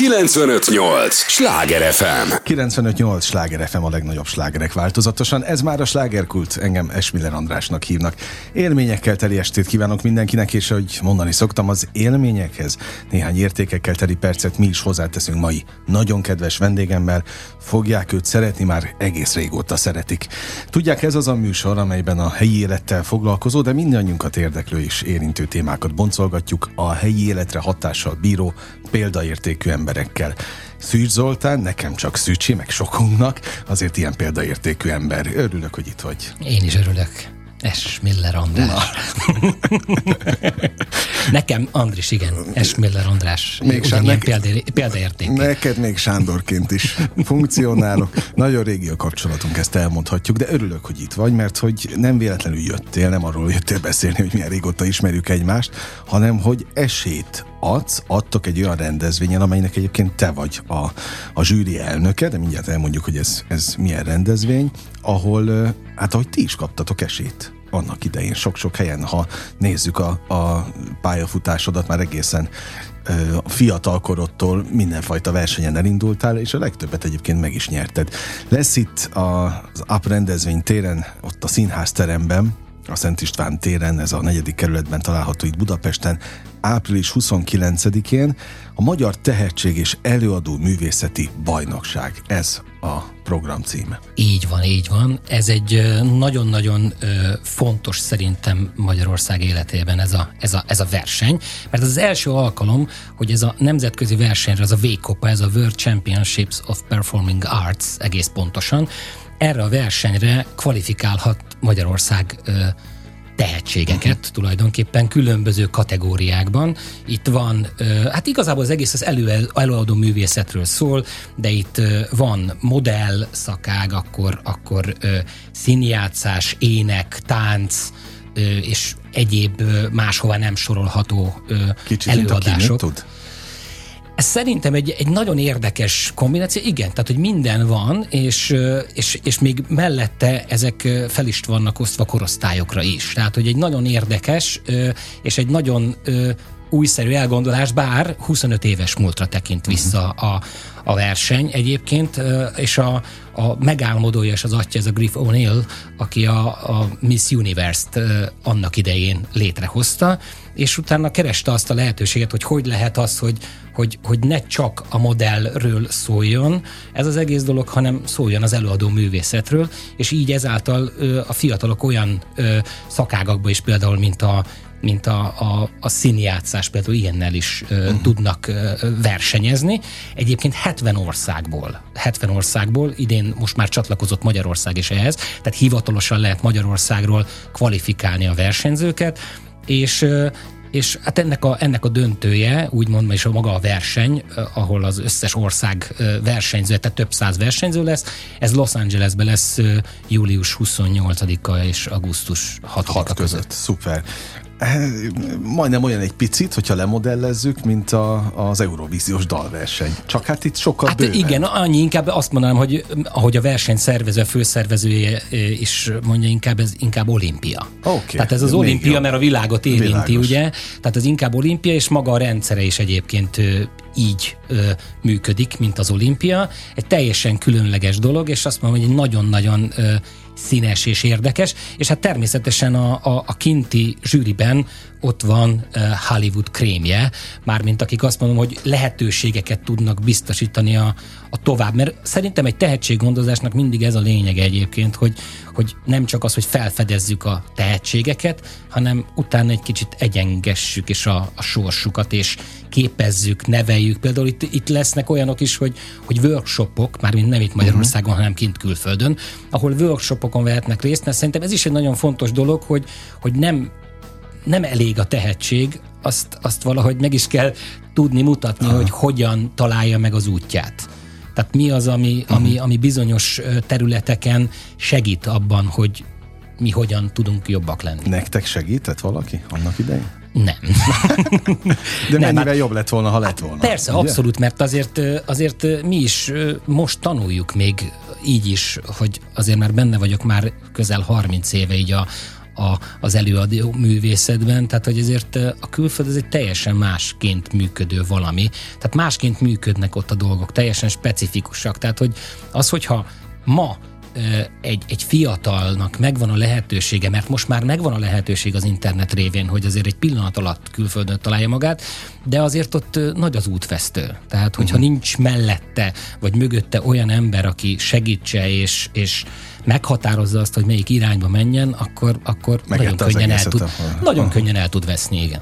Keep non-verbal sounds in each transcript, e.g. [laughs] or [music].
958! Sláger FM! 958! Sláger FM a legnagyobb slágerek változatosan. Ez már a slágerkult, engem Esmiller Andrásnak hívnak. Élményekkel teli estét kívánok mindenkinek, és ahogy mondani szoktam, az élményekhez néhány értékekkel teli percet mi is hozzáteszünk mai nagyon kedves vendégemmel. Fogják őt szeretni, már egész régóta szeretik. Tudják, ez az a műsor, amelyben a helyi élettel foglalkozó, de mindannyiunkat érdeklő és érintő témákat boncolgatjuk a helyi életre hatással bíró példaértékű emberekkel. Szűcs Zoltán, nekem csak Szűcsi, meg sokunknak, azért ilyen példaértékű ember. Örülök, hogy itt vagy. Én is örülök. Es Miller András. [laughs] Nekem Andris, igen. Es Miller András. Még Ugyanilyen neked, példaértékű. Neked még Sándorként is funkcionálok. Nagyon régi a kapcsolatunk, ezt elmondhatjuk, de örülök, hogy itt vagy, mert hogy nem véletlenül jöttél, nem arról jöttél beszélni, hogy milyen régóta ismerjük egymást, hanem hogy esélyt adsz, adtok egy olyan rendezvényen, amelynek egyébként te vagy a, a zsűri elnöke, de mindjárt elmondjuk, hogy ez, ez milyen rendezvény, ahol, hát ahogy ti is kaptatok esélyt annak idején sok-sok helyen, ha nézzük a, a pályafutásodat, már egészen a fiatal korodtól mindenfajta versenyen elindultál, és a legtöbbet egyébként meg is nyerted. Lesz itt az AP rendezvény téren, ott a színház teremben, a Szent István téren, ez a negyedik kerületben található itt Budapesten, április 29-én a Magyar Tehetség és Előadó Művészeti Bajnokság. Ez a program címe. Így van, így van. Ez egy nagyon-nagyon fontos szerintem Magyarország életében ez a, ez a, ez a verseny, mert ez az első alkalom, hogy ez a nemzetközi versenyre, ez a VKOPA, ez a World Championships of Performing Arts egész pontosan, erre a versenyre kvalifikálhat Magyarország tehetségeket uh-huh. tulajdonképpen különböző kategóriákban. Itt van, hát igazából az egész az elő, előadó művészetről szól, de itt van modell szakág, akkor, akkor színjátszás, ének, tánc, és egyéb máshova nem sorolható Kicsit előadások. Tud? Ez szerintem egy, egy nagyon érdekes kombináció. Igen, tehát, hogy minden van, és, és, és még mellette ezek fel is vannak osztva korosztályokra is. Tehát, hogy egy nagyon érdekes, és egy nagyon újszerű elgondolás, bár 25 éves múltra tekint vissza a, a verseny egyébként, és a, a megálmodója és az atya, ez a Griff O'Neill, aki a, a Miss Universe-t annak idején létrehozta, és utána kereste azt a lehetőséget, hogy hogy lehet az, hogy, hogy, hogy ne csak a modellről szóljon ez az egész dolog, hanem szóljon az előadó művészetről, és így ezáltal a fiatalok olyan szakágakba is például, mint a mint a, a, a színjátszás, például ilyennel is uh, uh-huh. tudnak uh, versenyezni. Egyébként 70 országból, 70 országból, idén most már csatlakozott Magyarország is ehhez, tehát hivatalosan lehet Magyarországról kvalifikálni a versenyzőket, és és hát ennek a, ennek a döntője, úgymond, és a maga a verseny, ahol az összes ország versenyző, tehát több száz versenyző lesz, ez Los Angelesben lesz július 28-a és augusztus 6-a 6 között. között. Szuper. Eh, majdnem olyan egy picit, hogyha lemodellezzük, mint a, az Eurovíziós dalverseny. Csak hát itt sokkal Hát bőven. igen, annyi inkább azt mondanám, hogy ahogy a verseny szervező, a főszervezője eh, is mondja, inkább ez inkább olimpia. Okay. Tehát ez az olimpia, jobb. mert a világot érinti, Világos. ugye? Tehát ez inkább olimpia, és maga a rendszere is egyébként így ö, működik, mint az olimpia. Egy teljesen különleges dolog, és azt mondom, hogy egy nagyon-nagyon színes és érdekes, és hát természetesen a, a, a kinti zsűriben ott van uh, Hollywood krémje, mármint akik azt mondom, hogy lehetőségeket tudnak biztosítani a, a tovább, mert szerintem egy tehetséggondozásnak mindig ez a lényege egyébként, hogy, hogy nem csak az, hogy felfedezzük a tehetségeket, hanem utána egy kicsit egyengessük is a, a sorsukat, és képezzük, neveljük. Például itt, itt lesznek olyanok is, hogy, hogy workshopok, már mint nem itt Magyarországon, uh-huh. hanem kint külföldön, ahol workshopokon vehetnek részt, mert szerintem ez is egy nagyon fontos dolog, hogy, hogy nem nem elég a tehetség, azt, azt valahogy meg is kell tudni mutatni, Aha. hogy hogyan találja meg az útját. Tehát mi az, ami, uh-huh. ami, ami bizonyos területeken segít abban, hogy mi hogyan tudunk jobbak lenni. Nektek segített valaki annak idején? Nem. [laughs] De nem, mennyivel hát, jobb lett volna, ha lett volna? Persze, ugye? abszolút, mert azért, azért mi is most tanuljuk még így is, hogy azért már benne vagyok már közel 30 éve így a, a, az előadó művészetben, tehát hogy ezért a külföld ez egy teljesen másként működő valami, tehát másként működnek ott a dolgok, teljesen specifikusak, tehát hogy az, hogyha ma egy, egy fiatalnak megvan a lehetősége, mert most már megvan a lehetőség az internet révén, hogy azért egy pillanat alatt külföldön találja magát, de azért ott nagy az útvesztő. Tehát, hogyha uh-huh. nincs mellette, vagy mögötte olyan ember, aki segítse és, és meghatározza azt, hogy melyik irányba menjen, akkor, akkor nagyon könnyen el, tud, nagyon könnyen el tud veszni, igen.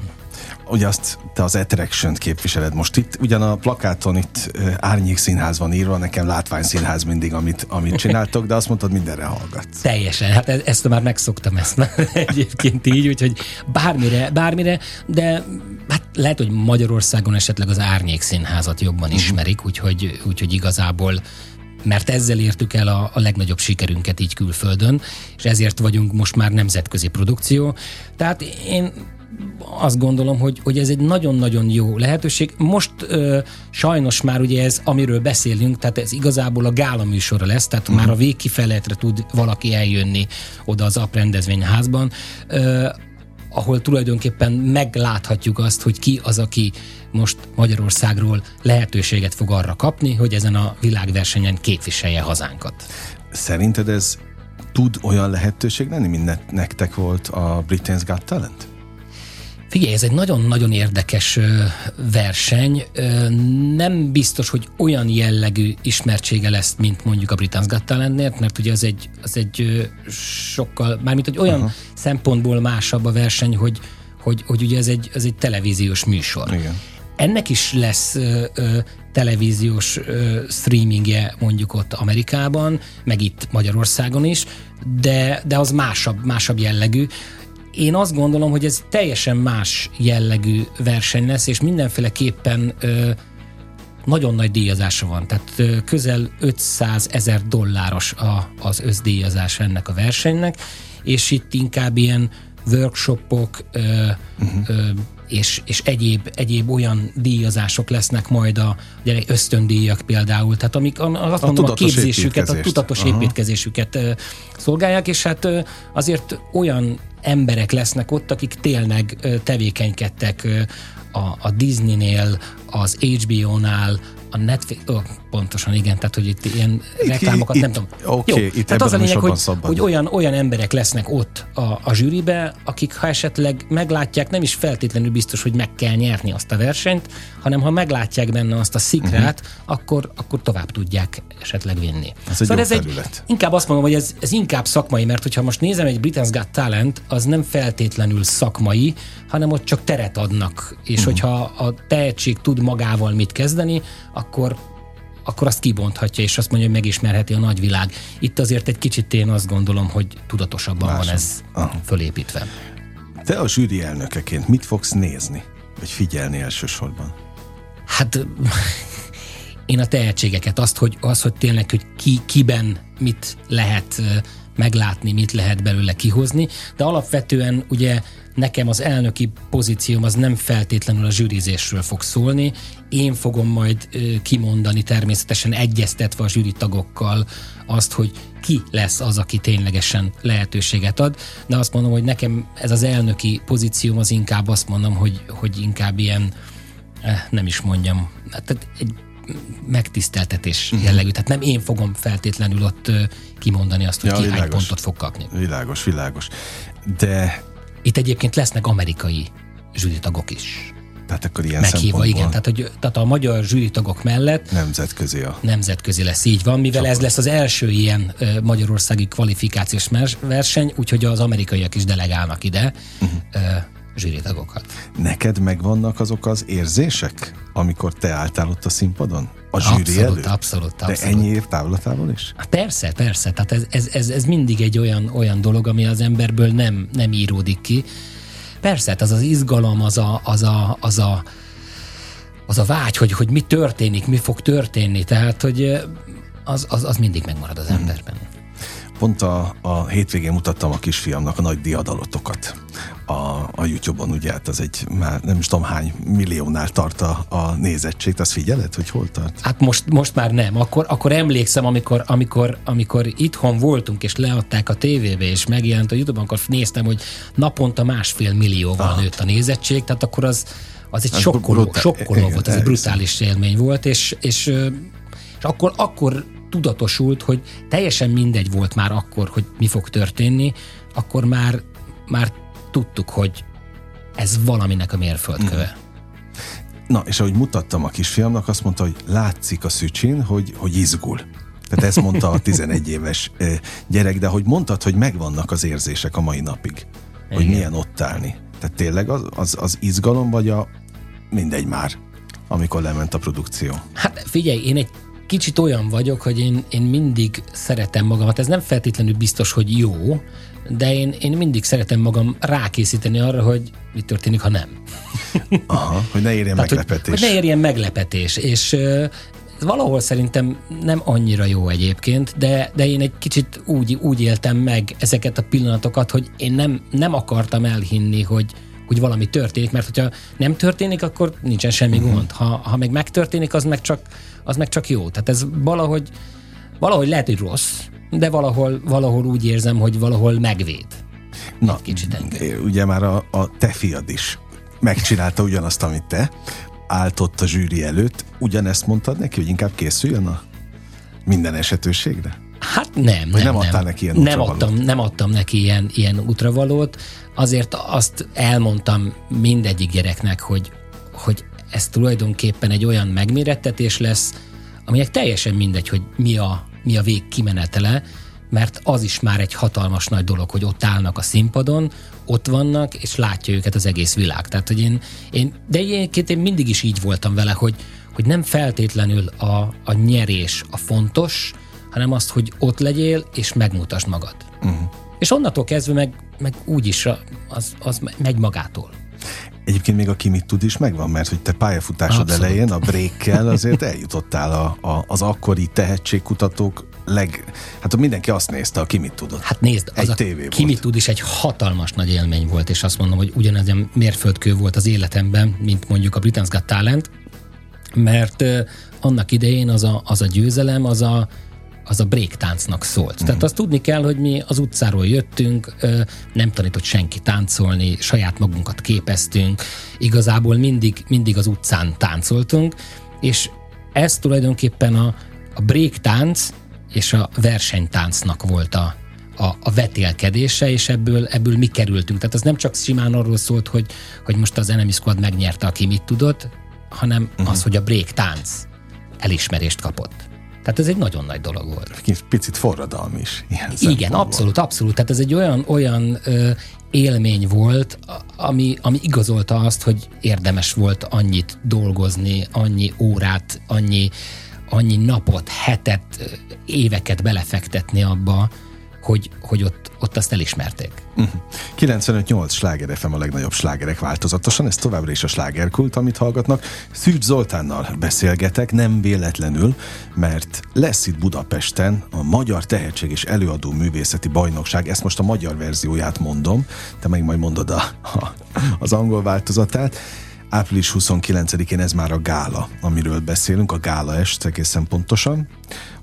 Ugye azt te az attraction képviseled most. Itt, ugyan a plakáton itt árnyék színház van írva, nekem látványszínház mindig, amit, amit csináltok, de azt mondtad, mindenre hallgat. Teljesen, hát e- ezt már megszoktam ezt már [laughs] egyébként így, úgyhogy bármire, bármire, de hát lehet, hogy Magyarországon esetleg az árnyék színházat jobban uh-huh. ismerik, úgyhogy, úgyhogy igazából mert ezzel értük el a, a legnagyobb sikerünket így külföldön, és ezért vagyunk most már nemzetközi produkció. Tehát én azt gondolom, hogy, hogy ez egy nagyon-nagyon jó lehetőség. Most ö, sajnos már ugye ez, amiről beszélünk, tehát ez igazából a gála műsora lesz, tehát uh-huh. már a végkifejletre tud valaki eljönni oda az AP rendezvényházban, ö, ahol tulajdonképpen megláthatjuk azt, hogy ki az, aki most Magyarországról lehetőséget fog arra kapni, hogy ezen a világversenyen képviselje hazánkat. Szerinted ez tud olyan lehetőség lenni, mint nektek volt a Britain's Got Talent? Figyelj, ez egy nagyon-nagyon érdekes verseny. Nem biztos, hogy olyan jellegű ismertsége lesz, mint mondjuk a Britain's Got Talentnél, mert ugye az egy, az egy sokkal, mármint hogy olyan uh-huh. szempontból másabb a verseny, hogy, hogy, hogy ugye ez egy, ez egy televíziós műsor. Igen. Ennek is lesz ö, ö, televíziós ö, streamingje mondjuk ott Amerikában, meg itt Magyarországon is, de, de az másabb, másabb jellegű én azt gondolom, hogy ez teljesen más jellegű verseny lesz, és mindenféleképpen ö, nagyon nagy díjazása van, tehát ö, közel 500 ezer dolláros a, az összdíjazás ennek a versenynek, és itt inkább ilyen workshopok ö, uh-huh. ö, és, és egyéb, egyéb olyan díjazások lesznek majd a gyerek ösztöndíjak például, tehát amik azt a mondom, a képzésüket, a tudatos Aha. építkezésüket szolgálják, és hát azért olyan emberek lesznek ott, akik tényleg tevékenykedtek a, a Disney-nél, az HBO-nál, a Netflix, oh, pontosan igen, tehát hogy itt ilyen itt, reklámokat itt, nem tudom. Oké, okay, itt tehát az a lényeg, hogy, hogy olyan, olyan emberek lesznek ott a, a zsűribe, akik ha esetleg meglátják, nem is feltétlenül biztos, hogy meg kell nyerni azt a versenyt, hanem ha meglátják benne azt a szikrát, uh-huh. akkor, akkor tovább tudják esetleg vinni. Ez szóval ez egy, inkább azt mondom, hogy ez, ez inkább szakmai, mert hogyha most nézem egy Britain's Got Talent, az nem feltétlenül szakmai, hanem ott csak teret adnak, és uh-huh. hogyha a tehetség tud magával mit kezdeni, akkor akkor azt kibonthatja, és azt mondja, hogy megismerheti a nagyvilág. Itt azért egy kicsit én azt gondolom, hogy tudatosabban Másom. van ez Aha. fölépítve. Te a zsűri elnökeként mit fogsz nézni, vagy figyelni elsősorban? Hát [laughs] én a tehetségeket, azt, hogy, az, hogy tényleg, hogy ki, kiben mit lehet meglátni, mit lehet belőle kihozni, de alapvetően ugye nekem az elnöki pozícióm az nem feltétlenül a zsűrizésről fog szólni. Én fogom majd kimondani természetesen egyeztetve a zsűri tagokkal azt, hogy ki lesz az, aki ténylegesen lehetőséget ad, de azt mondom, hogy nekem ez az elnöki pozícióm az inkább azt mondom, hogy, hogy inkább ilyen, eh, nem is mondjam, tehát egy megtiszteltetés uh-huh. jellegű. Tehát nem én fogom feltétlenül ott kimondani azt, hogy ja, ki világos. hány pontot fog kapni. Világos, világos. De itt egyébként lesznek amerikai zsűritagok is. Tehát akkor ilyen Meghívva, igen. Tehát, hogy, tehát a magyar zsűritagok mellett nemzetközi, a... nemzetközi lesz, így van, mivel Csoport. ez lesz az első ilyen uh, magyarországi kvalifikációs verseny, úgyhogy az amerikaiak is delegálnak ide uh-huh. Zsűritagokat. Neked megvannak azok az érzések, amikor te álltál ott a színpadon? A zsűri abszolút, előtt? Abszolút, abszolút. De ennyi év távlatából is? Hát persze, persze. Tehát ez, ez, ez, ez mindig egy olyan, olyan dolog, ami az emberből nem, nem íródik ki. Persze, hát az az izgalom, az a, az a, az a, az a vágy, hogy, hogy mi történik, mi fog történni. Tehát, hogy az, az, az mindig megmarad az hmm. emberben. Pont a, a hétvégén mutattam a kisfiamnak a nagy diadalotokat a, a YouTube-on, ugye hát az egy már nem is tudom hány milliónál tart a, a nézettség, azt figyeled, hogy hol tart? Hát most, most már nem. Akkor, akkor emlékszem, amikor, amikor, amikor itthon voltunk, és leadták a tévébe, és megjelent a YouTube-on, akkor néztem, hogy naponta másfél millióval nőtt a nézettség, tehát akkor az, az egy sokkoló, brutál, sokkoló igen, volt, ez egy brutális élmény volt, és, és, és akkor, akkor tudatosult, hogy teljesen mindegy volt már akkor, hogy mi fog történni, akkor már, már tudtuk, hogy ez valaminek a mérföldköve. Mm. Na, és ahogy mutattam a kisfiamnak, azt mondta, hogy látszik a szücsin, hogy, hogy izgul. Tehát ezt mondta a [laughs] 11 éves gyerek, de hogy mondtad, hogy megvannak az érzések a mai napig. Igen. Hogy milyen ott állni. Tehát tényleg az, az, az izgalom, vagy a mindegy már, amikor lement a produkció? Hát figyelj, én egy kicsit olyan vagyok, hogy én, én mindig szeretem magamat. Ez nem feltétlenül biztos, hogy jó, de én, én mindig szeretem magam rákészíteni arra, hogy mi történik, ha nem. Aha, hogy ne érjen Tehát, meglepetés. Hogy, hogy ne érjen meglepetés, és ez valahol szerintem nem annyira jó egyébként, de, de én egy kicsit úgy, úgy éltem meg ezeket a pillanatokat, hogy én nem, nem akartam elhinni, hogy, hogy valami történik, mert hogyha nem történik, akkor nincsen semmi uh-huh. gond. Ha, ha meg megtörténik, az meg, csak, az meg csak jó. Tehát ez valahogy, valahogy lehet, hogy rossz, de valahol, valahol úgy érzem, hogy valahol megvéd. Na, Egy kicsit engem. ugye már a, a te fiad is megcsinálta ugyanazt, amit te, állt ott a zsűri előtt. Ugyanezt mondtad neki, hogy inkább készüljön a minden esetőségre? Hát nem, nem, nem adtál neki ilyen nem adtam, nem adtam neki ilyen, ilyen útravalót. Azért azt elmondtam mindegyik gyereknek, hogy, hogy ez tulajdonképpen egy olyan megmérettetés lesz, aminek teljesen mindegy, hogy mi a, mi a vég kimenetele, mert az is már egy hatalmas nagy dolog, hogy ott állnak a színpadon, ott vannak, és látja őket az egész világ. Tehát, hogy én, én de egyébként én mindig is így voltam vele, hogy, hogy nem feltétlenül a, a nyerés a fontos, hanem azt, hogy ott legyél, és megmutasd magad. Uh-huh. És onnantól kezdve meg, meg úgyis az, az megy magától. Egyébként még a mit tud is megvan, mert hogy te pályafutásod Abszolút. elején a brékkel azért eljutottál a, a, az akkori tehetségkutatók leg... Hát mindenki azt nézte, aki mit tudott. Hát nézd, egy az a ki mit tud is egy hatalmas nagy élmény volt, és azt mondom, hogy ugyanez a mérföldkő volt az életemben, mint mondjuk a Britain's Got Talent, mert annak idején az a, az a győzelem, az a, az a breaktáncnak szólt. Mm. Tehát azt tudni kell, hogy mi az utcáról jöttünk, nem tanított senki táncolni, saját magunkat képeztünk, igazából mindig, mindig az utcán táncoltunk, és ez tulajdonképpen a, a breaktánc és a versenytáncnak volt a, a, a vetélkedése, és ebből, ebből mi kerültünk. Tehát az nem csak simán arról szólt, hogy, hogy most az Enemy Squad megnyerte, aki mit tudott, hanem uh-huh. az, hogy a break tánc elismerést kapott. Tehát ez egy nagyon nagy dolog volt. Picit forradalmi is. Ilyen Igen, abszolút, abszolút. Tehát ez egy olyan, olyan ö, élmény volt, ami, ami igazolta azt, hogy érdemes volt annyit dolgozni, annyi órát, annyi, annyi napot, hetet, éveket belefektetni abba, hogy, hogy ott, ott azt elismerték. Uh-huh. Mhm. 95-8 sláger FM a legnagyobb slágerek változatosan, ez továbbra is a slágerkult, amit hallgatnak. Szűcs Zoltánnal beszélgetek, nem véletlenül, mert lesz itt Budapesten a Magyar Tehetség és Előadó Művészeti Bajnokság, ezt most a magyar verzióját mondom, te meg majd mondod a, a, az angol változatát. Április 29-én ez már a gála, amiről beszélünk, a gála est egészen pontosan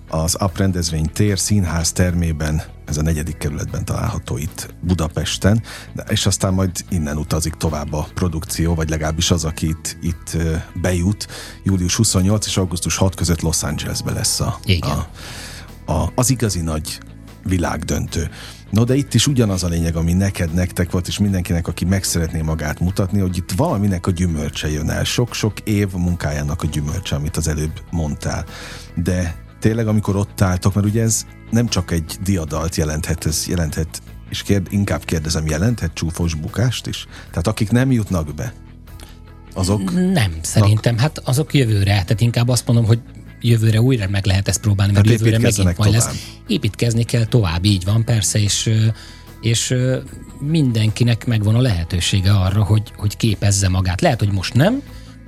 az aprendezvény tér színház termében, ez a negyedik kerületben található itt Budapesten, és aztán majd innen utazik tovább a produkció, vagy legalábbis az, aki itt, itt bejut. Július 28 és augusztus 6 között Los Angelesbe lesz a, a, a, az igazi nagy világdöntő. No, de itt is ugyanaz a lényeg, ami neked, nektek volt, és mindenkinek, aki meg szeretné magát mutatni, hogy itt valaminek a gyümölcse jön el. Sok-sok év munkájának a gyümölcse, amit az előbb mondtál. De tényleg, amikor ott álltok, mert ugye ez nem csak egy diadalt jelenthet, ez jelenthet, és kérd, inkább kérdezem, jelenthet csúfos bukást is? Tehát akik nem jutnak be, azok... Nem, szerintem. Hát azok jövőre. Tehát inkább azt mondom, hogy jövőre újra meg lehet ezt próbálni, mert hát jövőre megint majd tovább. lesz. Építkezni kell tovább, így van, persze, és és mindenkinek megvan a lehetősége arra, hogy, hogy képezze magát. Lehet, hogy most nem,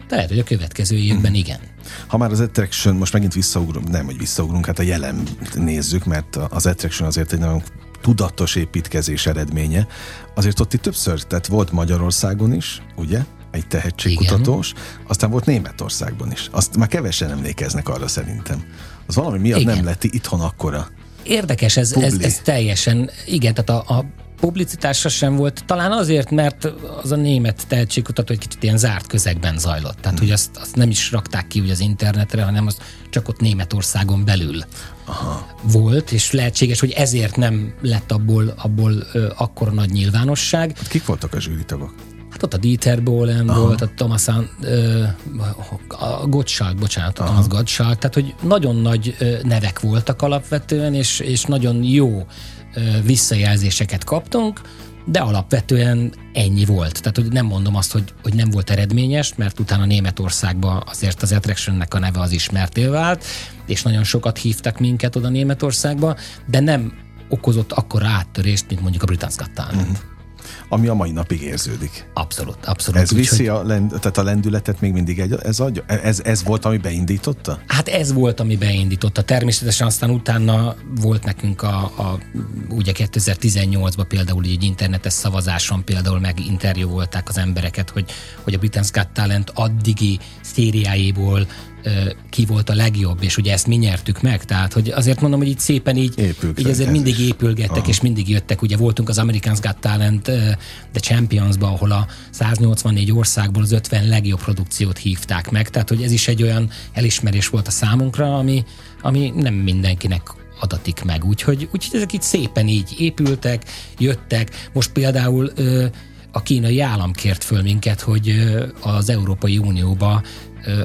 de lehet, hogy a következő évben hmm. igen. Ha már az Attraction, most megint visszaugrunk, nem, hogy visszaugrunk, hát a jelen nézzük, mert az Attraction azért egy nagyon tudatos építkezés eredménye. Azért ott itt többször, tehát volt Magyarországon is, ugye? Egy tehetségkutatós, Igen. aztán volt Németországban is. Azt már kevesen emlékeznek arra szerintem. Az valami miatt Igen. nem lett itthon akkora. Érdekes, ez, ez, ez teljesen, igen, tehát a, a publicitásra sem volt, talán azért, mert az a német tehetségkutató egy kicsit ilyen zárt közegben zajlott. Tehát, hmm. hogy azt, azt nem is rakták ki ugye az internetre, hanem az csak ott Németországon belül Aha. volt, és lehetséges, hogy ezért nem lett abból, abból ö, akkora nagy nyilvánosság. Hát kik voltak a zsűritagok? Hát ott a Dieter Bohlen Aha. volt, a Thomas ö, a Gottschalk, bocsánat, a Thomas Gottschalk, tehát hogy nagyon nagy nevek voltak alapvetően, és, és nagyon jó visszajelzéseket kaptunk, de alapvetően ennyi volt. Tehát, hogy nem mondom azt, hogy, hogy nem volt eredményes, mert utána Németországban azért az Attractionnek a neve az ismerté vált, és nagyon sokat hívtak minket oda Németországba, de nem okozott akkor áttörést, mint mondjuk a Got Talent. Uh-huh ami a mai napig érződik. Abszolút, abszolút. Ez viszi hogy... a, lend, tehát a lendületet még mindig egy, ez, adja, ez, ez volt, ami beindította? Hát ez volt, ami beindította. Természetesen aztán utána volt nekünk a, a ugye 2018-ban például egy internetes szavazáson például meg interjú volták az embereket, hogy, hogy a Britain's Got Talent addigi szériáiból ki volt a legjobb, és ugye ezt mi nyertük meg, tehát hogy azért mondom, hogy itt szépen így, így azért mindig épülgettek, Aha. és mindig jöttek, ugye voltunk az Americans Got Talent The Champions-ba, ahol a 184 országból az 50 legjobb produkciót hívták meg, tehát hogy ez is egy olyan elismerés volt a számunkra, ami, ami nem mindenkinek adatik meg, úgyhogy, úgyhogy ezek itt szépen így épültek, jöttek, most például a kínai állam kért föl minket, hogy az Európai Unióba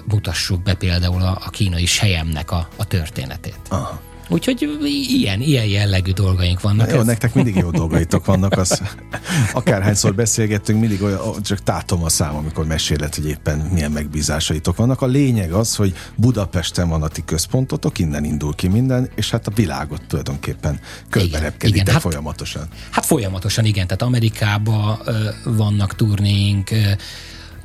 mutassuk be például a, a kínai sejemnek a, a történetét. Aha. Úgyhogy ilyen, ilyen jellegű dolgaink vannak. Na jó, ez... nektek mindig jó dolgaitok vannak, az, akárhányszor beszélgettünk, mindig olyan, csak tátom a szám, amikor meséled, hogy éppen milyen megbízásaitok vannak. A lényeg az, hogy Budapesten van a ti központotok, innen indul ki minden, és hát a világot tulajdonképpen körberepkedik, de hát, folyamatosan. Hát folyamatosan, igen, tehát Amerikában vannak turnéink,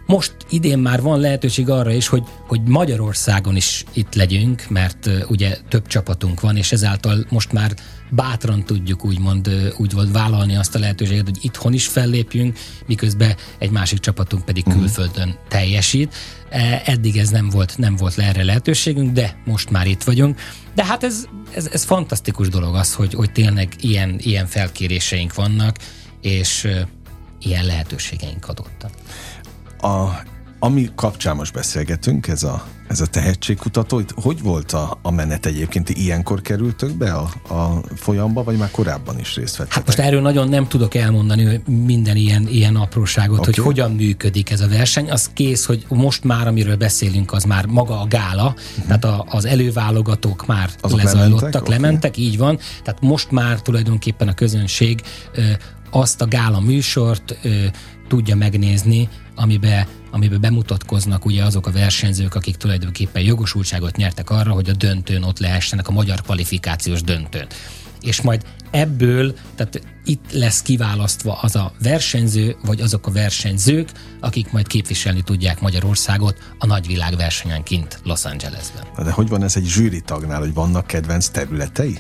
most idén már van lehetőség arra is, hogy, hogy Magyarországon is itt legyünk, mert ugye több csapatunk van, és ezáltal most már bátran tudjuk úgymond úgy volt vállalni azt a lehetőséget, hogy itthon is fellépjünk, miközben egy másik csapatunk pedig uh-huh. külföldön teljesít. E, eddig ez nem volt, nem volt le erre lehetőségünk, de most már itt vagyunk. De hát ez, ez, ez fantasztikus dolog az, hogy, hogy tényleg ilyen, ilyen felkéréseink vannak, és ilyen lehetőségeink adottak a, ami kapcsán most beszélgetünk, ez a, ez a tehetségkutató, itt hogy volt a, a menet egyébként? Ilyenkor kerültök be a, a folyamba, vagy már korábban is részt vettetek? Hát most erről nagyon nem tudok elmondani minden ilyen, ilyen apróságot, okay. hogy hogyan működik ez a verseny. Az kész, hogy most már, amiről beszélünk, az már maga a gála, uh-huh. tehát a, az előválogatók már Azok lezajlottak, lementek, lementek okay. így van. Tehát most már tulajdonképpen a közönség ö, azt a gála műsort ö, tudja megnézni, amiben amiben bemutatkoznak ugye azok a versenyzők, akik tulajdonképpen jogosultságot nyertek arra, hogy a döntőn ott lehessenek, a magyar kvalifikációs döntőn. És majd ebből, tehát itt lesz kiválasztva az a versenyző, vagy azok a versenyzők, akik majd képviselni tudják Magyarországot a nagyvilág versenyen kint Los Angelesben. De hogy van ez egy zsűritagnál, hogy vannak kedvenc területei?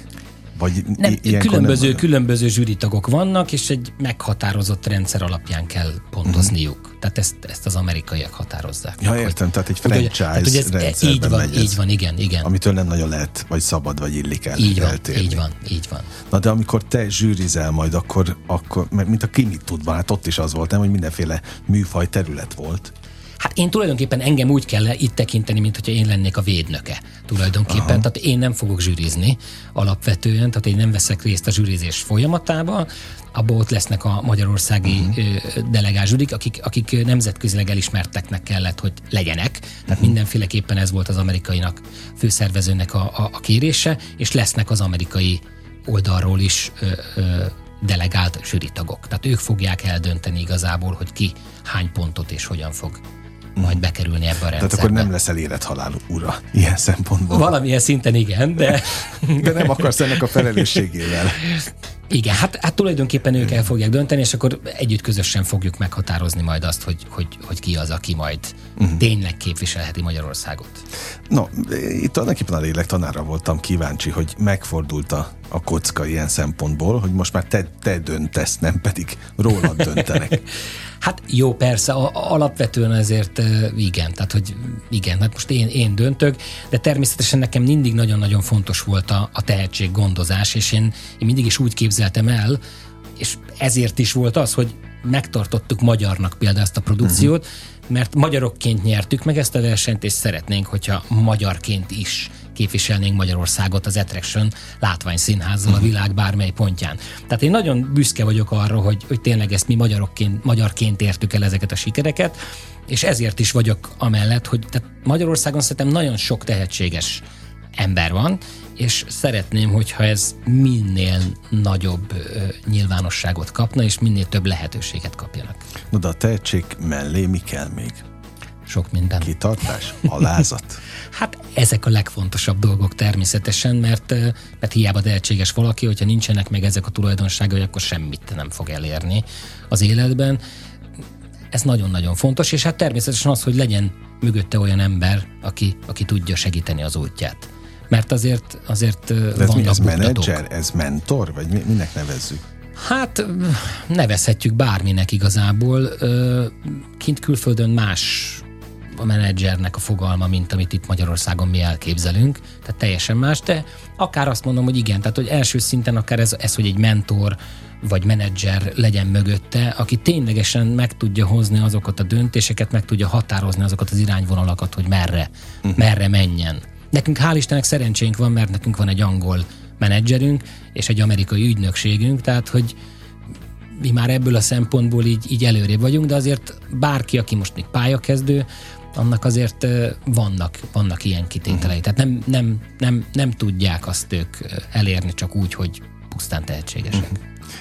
Vagy nem, különböző, nem különböző zsűritagok vannak, és egy meghatározott rendszer alapján kell pontozniuk. Uh-huh. Tehát ezt, ezt az amerikaiak határozzák. Ja, meg, értem, hogy, tehát egy franchise tehát, hogy ez, rendszerben így van, megy így van, igen, igen. Amitől nem nagyon lehet, vagy szabad, vagy illik el. Így van, eltérni. így van, így van. Na de amikor te zsűrizel majd, akkor, akkor mint a Kimit tudva, hát ott is az volt, nem, hogy mindenféle műfaj terület volt. Hát én tulajdonképpen engem úgy kell itt tekinteni, mint hogyha én lennék a védnöke tulajdonképpen. Aha. Tehát én nem fogok zsűrizni alapvetően, tehát én nem veszek részt a zsűrizés folyamatában, abból ott lesznek a magyarországi uh-huh. delegás zsűrik, akik, akik nemzetközileg elismerteknek kellett, hogy legyenek. Tehát uh-huh. mindenféleképpen ez volt az amerikainak főszervezőnek a, a, a kérése, és lesznek az amerikai oldalról is ö, ö, delegált zsűritagok. Tehát ők fogják eldönteni igazából, hogy ki hány pontot és hogyan fog majd bekerülni ebbe a rendszerbe. Tehát akkor nem leszel élethalál ura ilyen szempontból. Valamilyen szinten igen, de... de nem akarsz ennek a felelősségével. Igen, hát, hát tulajdonképpen ők el fogják dönteni, és akkor együtt közösen fogjuk meghatározni majd azt, hogy, hogy, hogy ki az, aki majd uh-huh. tényleg képviselheti Magyarországot. No, itt tulajdonképpen a lélek tanára voltam kíváncsi, hogy megfordult a, a kocka ilyen szempontból, hogy most már te, te döntesz, nem pedig rólad döntenek. [laughs] Hát jó, persze, a, alapvetően ezért igen, tehát hogy igen, hát most én, én döntök, de természetesen nekem mindig nagyon-nagyon fontos volt a, a tehetséggondozás, és én, én mindig is úgy képzeltem el, és ezért is volt az, hogy megtartottuk magyarnak például ezt a produkciót, uh-huh. mert magyarokként nyertük meg ezt a versenyt, és szeretnénk, hogyha magyarként is képviselnénk Magyarországot az Attraction látványszínházzal a világ bármely pontján. Tehát én nagyon büszke vagyok arra, hogy, hogy tényleg ezt mi magyarokként, magyarként értük el ezeket a sikereket, és ezért is vagyok amellett, hogy tehát Magyarországon szerintem nagyon sok tehetséges ember van, és szeretném, hogyha ez minél nagyobb ö, nyilvánosságot kapna, és minél több lehetőséget kapjanak. No, de a tehetség mellé mi kell még? Sok minden. Kitartás? Alázat? [laughs] hát ezek a legfontosabb dolgok természetesen, mert, mert hiába tehetséges valaki, hogyha nincsenek meg ezek a tulajdonságai, akkor semmit nem fog elérni az életben. Ez nagyon-nagyon fontos, és hát természetesen az, hogy legyen mögötte olyan ember, aki, aki tudja segíteni az útját. Mert azért, azért De ez mi, ez menedzser, ez mentor, vagy mi, minek nevezzük? Hát nevezhetjük bárminek igazából. Kint külföldön más a menedzsernek a fogalma, mint amit itt Magyarországon mi elképzelünk, tehát teljesen más, de akár azt mondom, hogy igen, tehát hogy első szinten akár ez, ez hogy egy mentor vagy menedzser legyen mögötte, aki ténylegesen meg tudja hozni azokat a döntéseket, meg tudja határozni azokat az irányvonalakat, hogy merre, uh-huh. merre menjen. Nekünk hál' Istennek szerencsénk van, mert nekünk van egy angol menedzserünk és egy amerikai ügynökségünk, tehát hogy mi már ebből a szempontból így, így előrébb vagyunk, de azért bárki, aki most még pályakezdő, annak azért vannak, vannak ilyen kitételei. Uh-huh. Tehát nem, nem, nem, nem tudják azt ők elérni csak úgy, hogy pusztán tehetségesek. Uh-huh.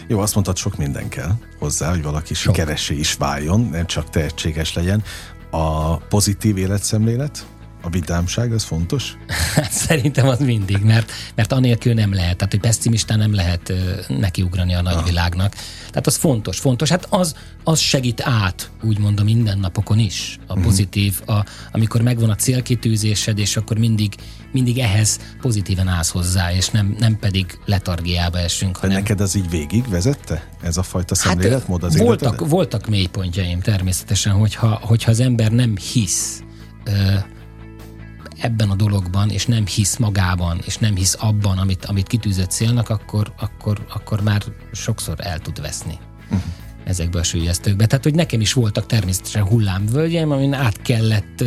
Jó, azt mondtad, sok minden kell hozzá, hogy valaki sok. sikeressé is váljon, nem csak tehetséges legyen. A pozitív életszemlélet, a vidámság, ez fontos? Hát szerintem az mindig, mert, mert anélkül nem lehet, tehát hogy pessimistán nem lehet nekiugrani a nagyvilágnak. Tehát az fontos, fontos. Hát az, az segít át, úgymond a mindennapokon is, a mhm. pozitív, a, amikor megvan a célkitűzésed, és akkor mindig, mindig ehhez pozitíven állsz hozzá, és nem, nem pedig letargiába esünk. De hanem... neked az így végig vezette? Ez a fajta hát, szemléletmód az voltak, életed? voltak mélypontjaim természetesen, hogyha, hogyha az ember nem hisz ebben a dologban, és nem hisz magában, és nem hisz abban, amit, amit kitűzött célnak, akkor, akkor, akkor már sokszor el tud veszni. Uh-huh ezekbe a sülyeztőkbe. Tehát, hogy nekem is voltak természetesen hullámvölgyeim, amin át kellett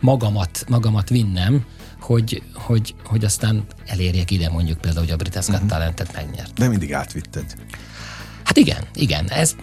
magamat, magamat vinnem, hogy, hogy, hogy aztán elérjek ide mondjuk például, hogy a British uh-huh. Talentet megnyert. De mindig átvitted. Hát igen, igen. Ez,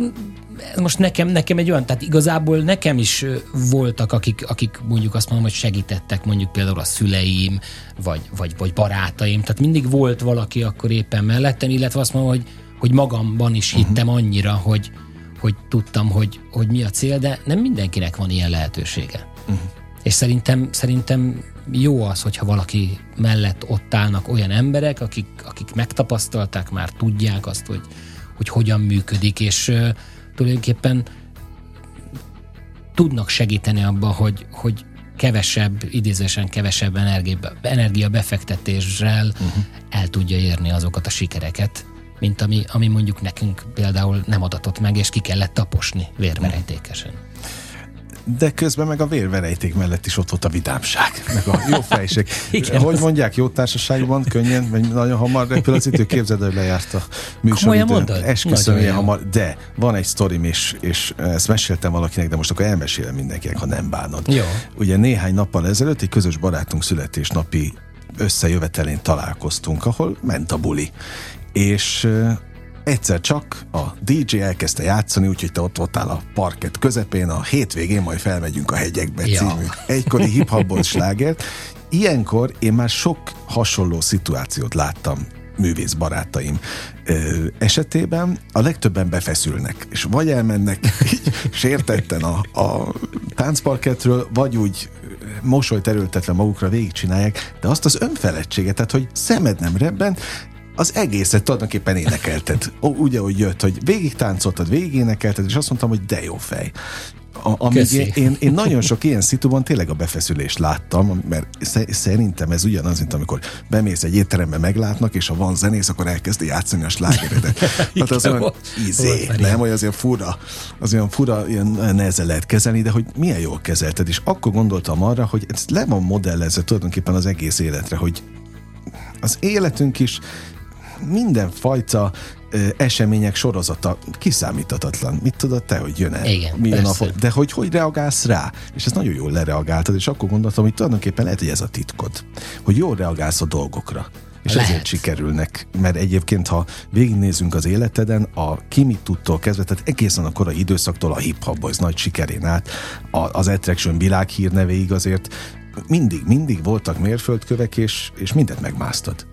ez most nekem, nekem egy olyan, tehát igazából nekem is voltak, akik, akik mondjuk azt mondom, hogy segítettek, mondjuk például a szüleim, vagy, vagy, vagy barátaim, tehát mindig volt valaki akkor éppen mellettem, illetve azt mondom, hogy, hogy magamban is mhm. hittem annyira, hogy, hogy tudtam, hogy, hogy mi a cél, de nem mindenkinek van ilyen lehetősége. Uh-huh. És szerintem, szerintem jó az, hogyha valaki mellett ott állnak olyan emberek, akik, akik megtapasztalták, már tudják azt, hogy, hogy hogyan működik, és tulajdonképpen tudnak segíteni abba, hogy, hogy kevesebb, idézésen kevesebb energia, energia befektetéssel uh-huh. el tudja érni azokat a sikereket, mint ami, ami mondjuk nekünk például nem adatott meg, és ki kellett taposni vérverejtékesen. Uh-huh de közben meg a vérverejték mellett is ott volt a vidámság, meg a jó fejség. [laughs] Igen, hogy mondják, jó társaságban könnyen, vagy nagyon hamar repül az idő, képzeld, hogy lejárt a műsoridő. Esküszöm, ilyen hamar, de van egy sztorim, és, és ezt meséltem valakinek, de most akkor elmesélem mindenkinek, ha nem bánod. Jó. Ugye néhány nappal ezelőtt egy közös barátunk születésnapi összejövetelén találkoztunk, ahol ment a buli. És egyszer csak a DJ elkezdte játszani, úgyhogy te ott voltál a parket közepén, a hétvégén majd felmegyünk a hegyekbe ja. című egykori hip-hopból slágert. Ilyenkor én már sok hasonló szituációt láttam művész barátaim ö, esetében a legtöbben befeszülnek, és vagy elmennek [laughs] sértetten a, a táncparketről, vagy úgy mosolyt erőltetve magukra végigcsinálják, de azt az önfeledtséget, tehát hogy szemed nem rebben, az egészet tulajdonképpen énekelted. Ugye, hogy jött, hogy végig táncoltad, végig énekelted, és azt mondtam, hogy de jó fej. A, amíg én, én, én nagyon sok ilyen szituban tényleg a befeszülést láttam, mert szerintem ez ugyanaz, mint amikor bemész egy étterembe, meglátnak, és ha van zenész, akkor elkezdi játszani a slágeredet. [laughs] Tehát az olyan izé, nem, hogy az olyan fura, az olyan fura, ilyen nehezen lehet kezelni, de hogy milyen jól kezelted, és akkor gondoltam arra, hogy ez le van modellezve tulajdonképpen az egész életre, hogy az életünk is mindenfajta események sorozata kiszámíthatatlan. Mit tudod te, hogy jön-e? Igen, Milyen a, de hogy hogy reagálsz rá? És ez nagyon jól lereagáltad, és akkor gondoltam, hogy tulajdonképpen lehet, hogy ez a titkod. Hogy jól reagálsz a dolgokra. És Lehet. ezért sikerülnek, mert egyébként, ha végignézünk az életeden, a Kimi tudtól kezdve, tehát egészen a korai időszaktól a Hip Hop Boys nagy sikerén át, az Attraction világhírnevéig azért mindig, mindig voltak mérföldkövek, és, és mindent megmásztad.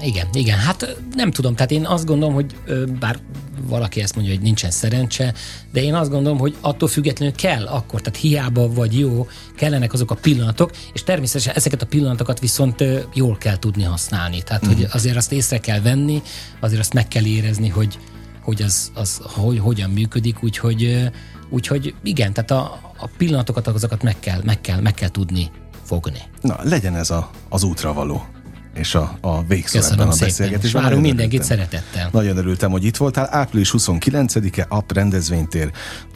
Igen, igen. Hát nem tudom, tehát én azt gondolom, hogy bár valaki ezt mondja, hogy nincsen szerencse, de én azt gondolom, hogy attól függetlenül kell akkor, tehát hiába vagy jó, kellenek azok a pillanatok, és természetesen ezeket a pillanatokat viszont jól kell tudni használni. Tehát, hogy mhm. azért azt észre kell venni, azért azt meg kell érezni, hogy, hogy az, az hogy, hogyan működik, úgyhogy, úgyhogy igen, tehát a, a pillanatokat, azokat meg kell, meg kell, meg kell tudni fogni. Na, legyen ez a, az útra való és a, a végszó ebben a beszélgetésben. Várunk mindenkit szeretettel. Nagyon örültem, hogy itt voltál. Április 29-e, AP rendezvénytér,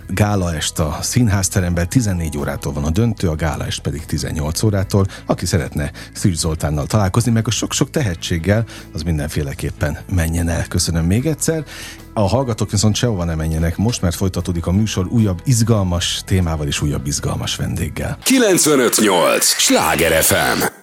gála est a színházteremben, 14 órától van a döntő, a gála est pedig 18 órától. Aki szeretne Szűcs Zoltánnal találkozni, meg a sok-sok tehetséggel, az mindenféleképpen menjen el. Köszönöm még egyszer. A hallgatók viszont sehova nem menjenek most, mert folytatódik a műsor újabb izgalmas témával és újabb izgalmas vendéggel. 958! Sláger FM!